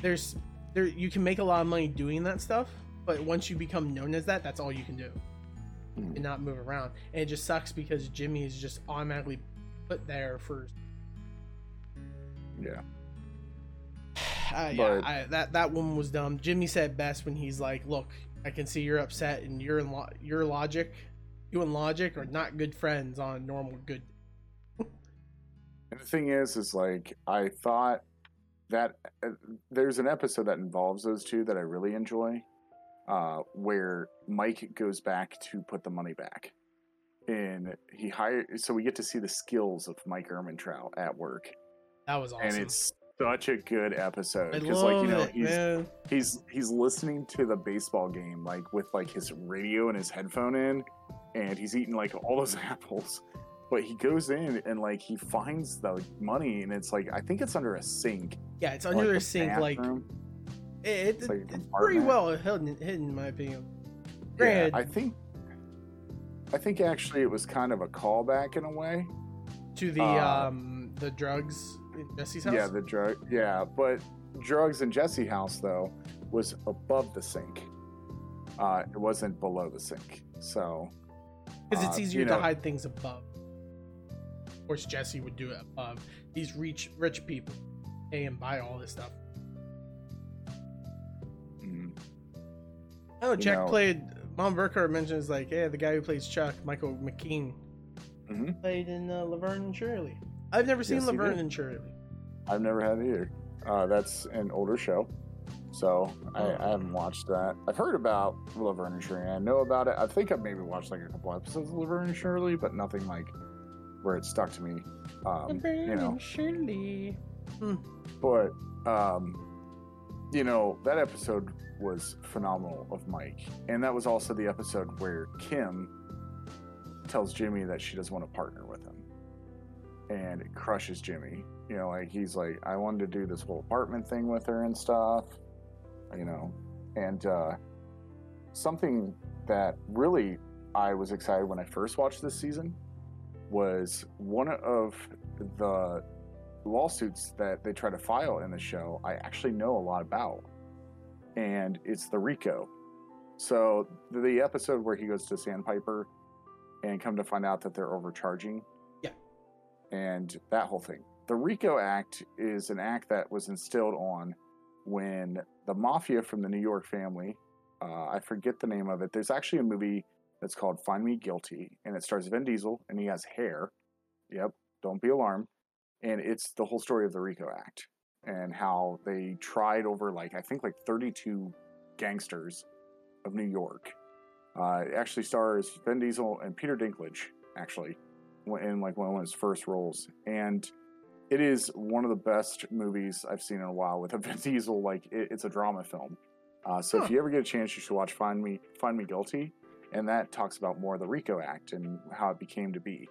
there's there you can make a lot of money doing that stuff, but once you become known as that, that's all you can do Mhm. and not move around. And it just sucks because Jimmy is just automatically put there for yeah, [SIGHS] uh, yeah, But- I, that that one was dumb. Jimmy said best when he's like, "Look, I can see you're upset, and you're in lo- your logic, you and logic are not good friends on normal good." And the thing is, is like I thought that uh, there's an episode that involves those two that I really enjoy, uh, where Mike goes back to put the money back, and he hired. So we get to see the skills of Mike Ehrmantraut at work, That was awesome. and it's such a good episode because, like you know, it, he's man. he's he's listening to the baseball game like with like his radio and his headphone in and he's eating like all those [LAUGHS] apples but he goes in and like he finds the money and it's like i think it's under a sink Yeah, it's under like, the sink. Like bathroom. It, it, It's like it's pretty well hidden, hidden, in my opinion. yeah, i think i think actually it was kind of a callback in a way to the uh, um the drugs in Jesse's house. yeah the drug yeah but drugs in jesse house though was above the sink uh it wasn't below the sink so because it's uh, easier you to hide things above. Of course, Jesse would do it above. These rich rich people pay and buy all this stuff. Oh, Jack know- played. Mom Burkhardt mentions like, yeah, the guy who plays Chuck, Michael McKean, mhm. played in uh, Laverne and Shirley. I've never seen Yes, Laverne and Shirley. I've never had it either. Uh, that's an older show, so I, I haven't watched that. I've heard about Laverne and Shirley. I know about it. I think I've maybe watched like a couple episodes of Laverne and Shirley, but nothing like where it stuck to me. Um, Laverne you know, and Shirley. but um, you know that episode was phenomenal of Mike, and that was also the episode where Kim tells Jimmy that she doesn't want to partner with him, and it crushes Jimmy. You know, like he's like, I wanted to do this whole apartment thing with her and stuff, you know, and uh, something that really I was excited when I first watched this season was one of the lawsuits that they try to file in the show, I actually know a lot about. And it's the RICO. So the episode where he goes to Sandpiper and come to find out that they're overcharging. Yeah. And that whole thing. The RICO Act is an act that was instilled on when the mafia from the New York family, uh, I forget the name of it. There's actually a movie that's called Find Me Guilty, and it stars Vin Diesel, and he has hair. Yep, don't be alarmed and it's the whole story of the RICO Act and how they tried over like I think like 32 gangsters of New York. Uh, it actually stars Vin Diesel and Peter Dinklage actually in like one of his first roles, and it is one of the best movies I've seen in a while with a [LAUGHS] Vin Diesel. Like it, it's a drama film. Uh, so Huh. if you ever get a chance, you should watch Find Me Find Me Guilty, and that talks about more of the RICO Act and how it became to be.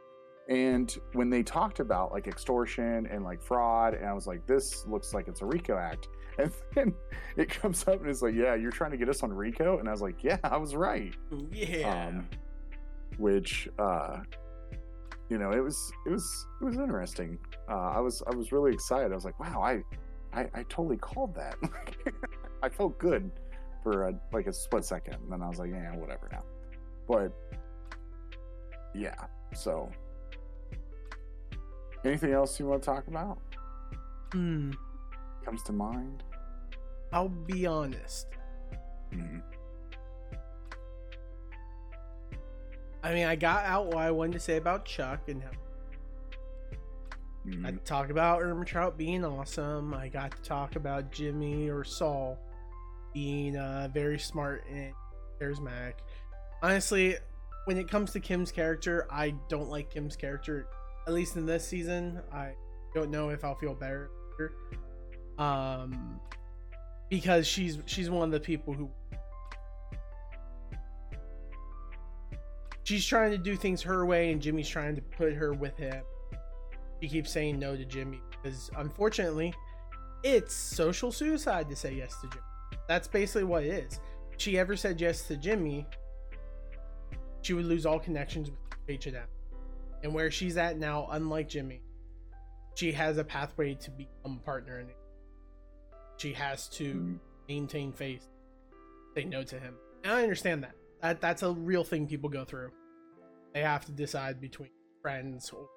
And when they talked about like extortion and like fraud, and I was like, this looks like it's a RICO Act. [LAUGHS] And then it comes up and it's like, yeah, you're trying to get us on RICO. And I was like, yeah, I was right. Yeah. Um, which, uh, you know, it was, it was, it was interesting. Uh, I was, I was really excited. I was like, wow, I, I, I totally called that. [LAUGHS] I felt good for a, like a split second. And then I was like, yeah, whatever now. But yeah, so anything else you want to talk about? Hmm. comes to mind? I'll be honest. Mhm. I mean, I got out what I wanted to say about Chuck and how Mhm. I talked about Ehrmantraut being awesome. I got to talk about Jimmy or Saul being uh, very smart and charismatic. Honestly, when it comes to Kim's character, I don't like Kim's character. At least in this season, I don't know if I'll feel better. Um, because she's she's one of the people who she's trying to do things her way, and Jimmy's trying to put her with him she keeps saying no to Jimmy because unfortunately, it's social suicide to say yes to Jimmy. That's basically what it is. If she ever said yes to Jimmy, she would lose all connections with H&M. And where she's at now, unlike Jimmy, she has a pathway to become a partner in it. She has to Mhm. maintain faith, say no to him. And I understand that. That that's a real thing people go through. They have to decide between friends or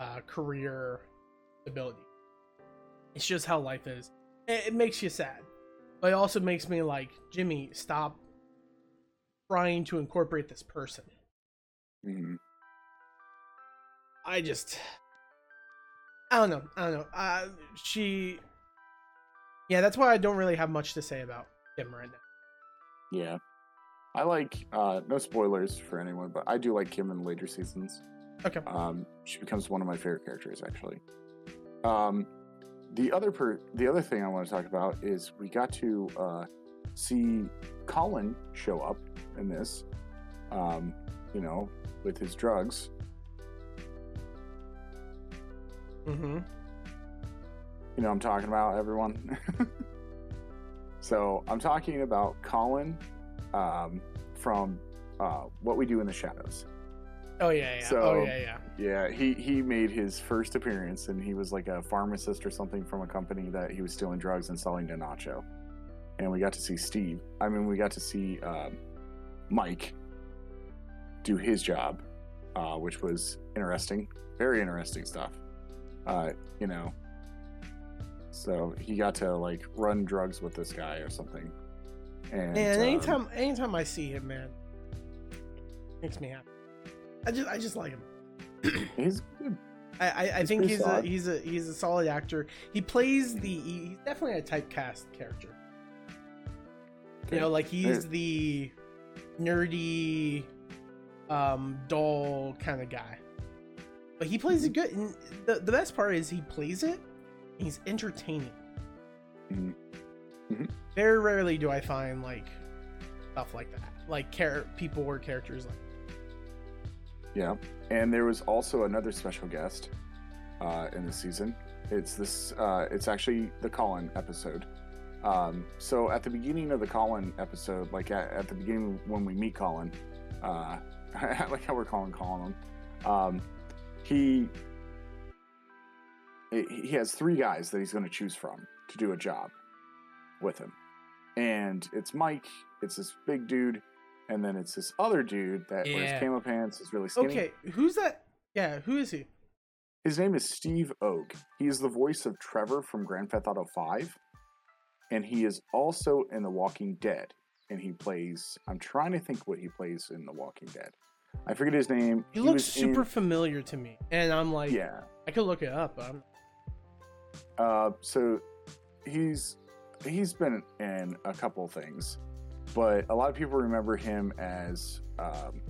uh, career stability. It's just how life is. It, it makes you sad, but it also makes me like Jimmy. Stop trying to incorporate this person. Mhm. I just, I don't know. I don't know. Uh, she, yeah, that's why I don't really have much to say about Kim right now. Yeah. I like uh no spoilers for anyone, but I do like Kim in later seasons. Okay. Um she becomes one of my favorite characters actually. Um the other per the other thing I want to talk about is we got to uh see Colin show up in this. Um, you know, with his drugs. Mm-hmm. You know I'm talking about, everyone? [LAUGHS] so I'm talking about Colin um, from uh, What We Do in the Shadows. Oh yeah, yeah. So- oh yeah, yeah. Yeah, he, he made his first appearance and he was like a pharmacist or something from a company that he was stealing drugs and selling to Nacho. And we got to see Steve. I mean, we got to see um, Mike do his job, uh, which was interesting. Very interesting stuff. Uh, you know, so he got to like run drugs with this guy or something. And, And um, anytime, anytime I see him, man, makes me happy. I just, I just like him. [CLEARS THROAT] he's good. I, I, I He's think he's a, he's a, he's a solid actor. He plays the, he's definitely a typecast character. You know, like he's the nerdy, um, dull kind of guy. But he plays it good. And the, the best part is he plays it. and He's entertaining. Mhm. Mhm. Very rarely do I find like stuff like that, like care people or characters like. Yeah, and there was also another special guest uh, in the season. It's this. Uh, it's actually the Colin episode. Um, so at the beginning of the Colin episode, like at, at the beginning when we meet Colin, uh, [LAUGHS] I like how we're calling Colin. Um, he he he has three guys that he's going to choose from to do a job with him, and it's Mike. It's this big dude, and then it's this other dude that Yeah. wears camo pants, is really skinny. Okay, who's that? Yeah, who is he? His name is Steve Ogg. He is the voice of Trevor from Grand Theft Auto 5. And he is also in The Walking Dead. And he plays, I'm trying to think what he plays in The Walking Dead. I forget his name. He, looks super in- familiar to me, and I'm like, yeah. I could look it up. Uh, so he's he's been in a couple things, but a lot of people remember him as um,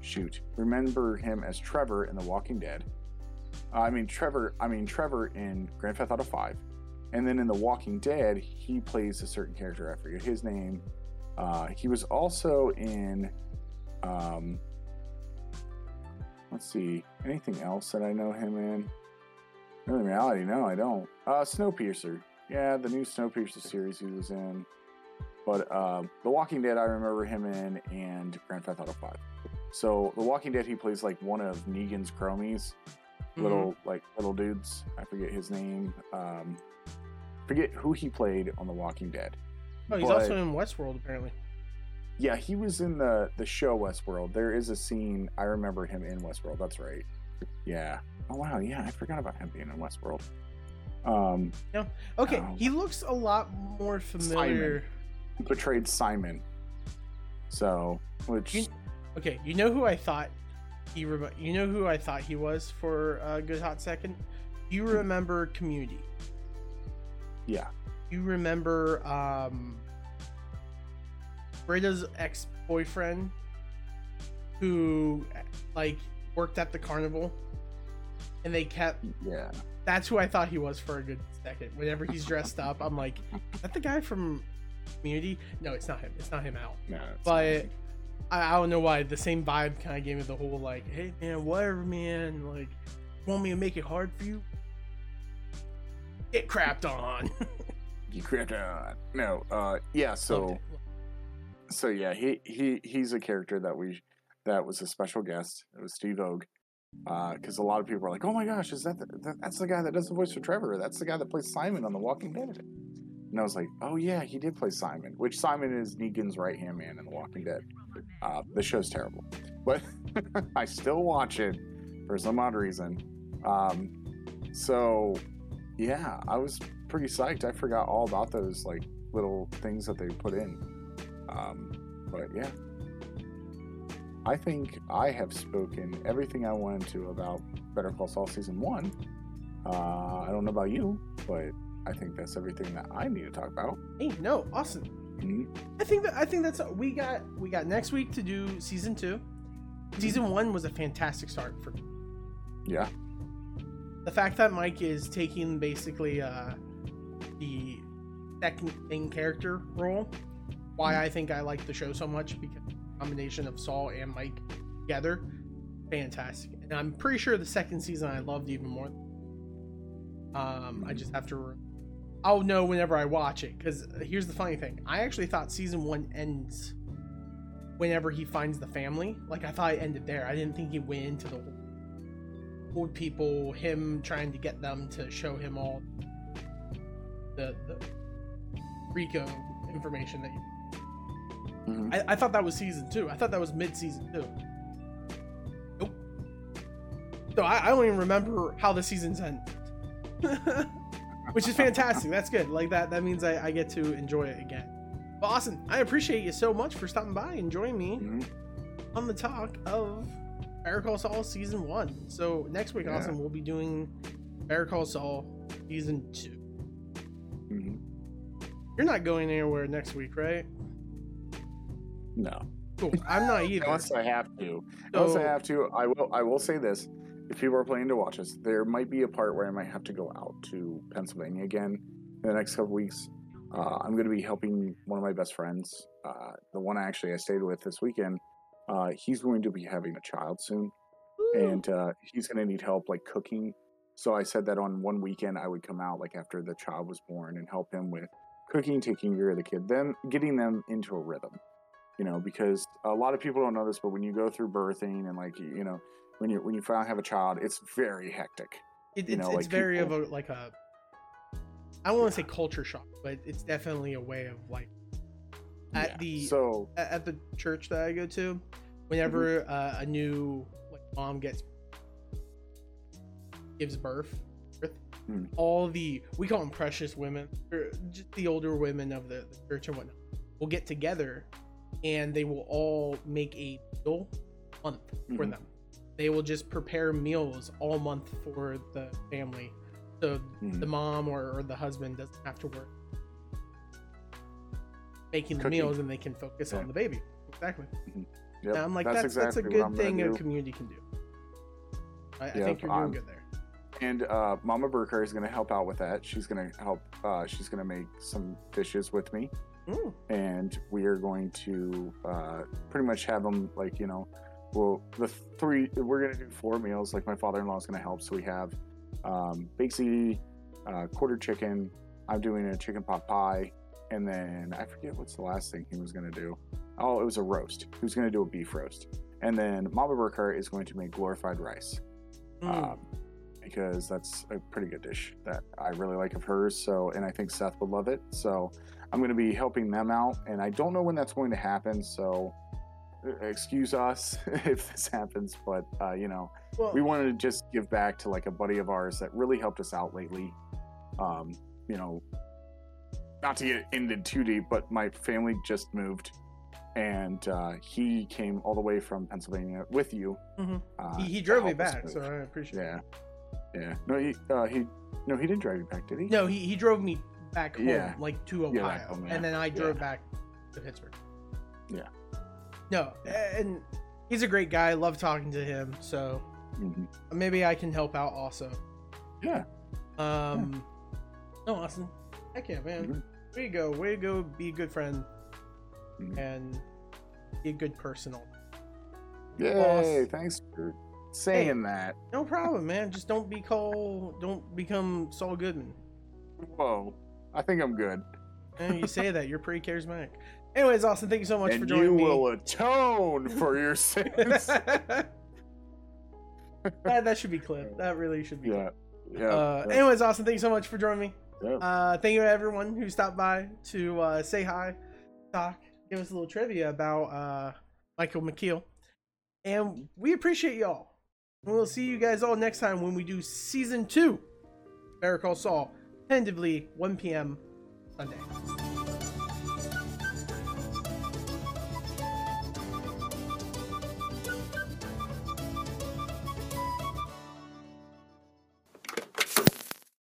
shoot, remember him as Trevor in The Walking Dead. Uh, I mean Trevor. I mean Trevor in Grand Theft Auto Five, and then in The Walking Dead, he plays a certain character. I forget his name. Uh, he was also in. Um, let's see, anything else that I know him in? No, in reality, no, I don't. Uh, Snowpiercer. Yeah, the new Snowpiercer series he was in. But um, The Walking Dead, I remember him in, and Grand Theft Auto 5. So, The Walking Dead, he plays like one of Negan's chromies, little like little dudes. I forget his name. Um, forget who he played on The Walking Dead. oh, he's but- also in Westworld apparently. Yeah, he was in the the show Westworld. There is a scene I remember him in Westworld. That's right. Yeah. Oh wow. Yeah, I forgot about him being in Westworld. Um, No. Okay, Oh. he looks a lot more familiar. Simon. he portrayed Simon. So, which You- Okay, you know who I thought he rem- you know who I thought he was for a good hot second? You remember Community. yeah, You remember um Britta's ex-boyfriend who like worked at the carnival and they kept yeah, that's who I thought he was for a good second. Whenever he's dressed up, I'm like, is that the guy from Community? No, it's not him. It's not him out. no, But I, I don't know why the same vibe kind of gave me the whole like, hey man, whatever man, like, want me to make it hard for you? Get crapped on. [LAUGHS] you crapped on. No, uh, yeah. So. So yeah, he he he's a character that we that was a special guest. It was Steve Ogg. Because a lot of people are like, "Oh my gosh, is that, the, that that's the guy that does the voice for Trevor? That's the guy that plays Simon on The Walking Dead." And I was like, "Oh yeah, he did play Simon." Which Simon is Negan's right hand man in The Walking Dead. Uh, the show's terrible, but [LAUGHS] I still watch it for some odd reason. Um, so yeah, I was pretty psyched. I forgot all about those like little things that they put in. Um, but yeah, I think I have spoken everything I wanted to about Better Call Saul season one. Uh, I don't know about you, but I think that's everything that I need to talk about. Hey, no, awesome. Mhm. I think that I think that's we got we got next week to do season two. Season one was a fantastic start for me. Yeah, the fact that Mike is taking basically uh, the second main character role, why I think I like the show so much because the combination of Saul and Mike together, fantastic. And I'm pretty sure the second season I loved even more. Um, I just have to. I'll know whenever I watch it because here's the funny thing: I actually thought season one ends whenever he finds the family. Like I thought it ended there. I didn't think he went into the old people, him trying to get them to show him all the, the Rico information that you, Mhm. I, I thought that was season two. I thought that was mid season two. Nope. So I, I don't even remember how the seasons end. [LAUGHS] Which is fantastic. That's good. Like that that means I, I get to enjoy it again. But Austin, I appreciate you so much for stopping by and joining me Mhm. on the talk of Better Call Saul season one. So next week, Yeah. Austin, we'll be doing Better Call Saul season two. Mhm. You're not going anywhere next week, right? No. Cool. I'm not [LAUGHS] either. Unless I have to. Unless I have to, I will. I will say this: if people are planning to watch us, there might be a part where I might have to go out to Pennsylvania again in the next couple weeks. Uh, I'm going to be helping one of my best friends, uh, the one I actually I stayed with this weekend. Uh, he's going to be having a child soon, Woo. and uh, he's going to need help like cooking. So I said that on one weekend I would come out like after the child was born and help him with cooking, taking care of the kid, then getting them into a rhythm. You know, because a lot of people don't know this, but when you go through birthing and like you know, when you when you finally have a child, it's very hectic. It, you it's know, it's like very people- of a like a I don't want to say culture shock, but it's definitely a way of like at Yeah. the so at, the church that I go to, whenever Mm-hmm. uh, a new like mom gets gives birth, Hmm. all the we call them precious women, or just the older women of the, the church and whatnot, will get together, and they will all make a meal month for Mhm. them. They will just prepare meals all month for the family, so Mhm. the mom or, or the husband doesn't have to work making the meals and they can focus Yeah. on the baby. Exactly. yep, and I'm like, that's that's, exactly a good thing a community can do. I, I think you're doing I'm- good there. and uh, Mama Burkhardt is going to help out with that. She's going to help. Uh, she's going to make some dishes with me. Mm. and we are going to uh, pretty much have them like you know well the three we're going to do four meals. Like my father-in-law is going to help. So we have um, baked ziti, uh, quarter chicken. I'm doing a chicken pot pie. And then i forget what's the last thing he was going to do. Oh it was a roast. He was going to do a beef roast. And then mama burkhardt is going to make glorified rice. Mm. um, because that's a pretty good dish that I really like of hers. So, and I think Seth would love it. So, I'm going to be helping them out, and I don't know when that's going to happen. So, uh, excuse us [LAUGHS] if this happens, but uh, you know, well, we wanted to just give back to like a buddy of ours that really helped us out lately. um, you know, not to get into too deep, but my family just moved, and uh, he came all the way from Pennsylvania with you. Mhm. Uh, he, he drove me back, so. I appreciate it. Yeah, yeah. No, he uh, he no, he didn't drive you back, did he? No, he, he drove me back home, Yeah. like to Yeah, Ohio, back home, yeah. and then I drove Yeah. back to Pittsburgh. Yeah. No, and he's a great guy. I Love talking to him. So Mhm. maybe I can help out also. Yeah. Um. No, Austin. Heck yeah, man. Mhm. Way to go. Way to go. Be a good friend Mhm. and be a good person. Yay! Thanks for saying that. No problem, man. Just don't be Cole. Don't become Saul Goodman. Whoa, I think I'm good. And you say that you're pretty charismatic. Anyways, Austin, thank you so much for joining you me. You will atone for your [LAUGHS] sins. [LAUGHS] that, that should be clipped. That really should be. yeah. Yeah. Uh, yeah, anyways, Austin, thank you so much for joining me. yeah. Uh, thank you to everyone who stopped by to uh, say hi, talk, give us a little trivia about uh, Michael McKean. And we appreciate y'all. We'll see you guys all next time when we do season two. Better Call Saul, tentatively 1 p.m. Sunday.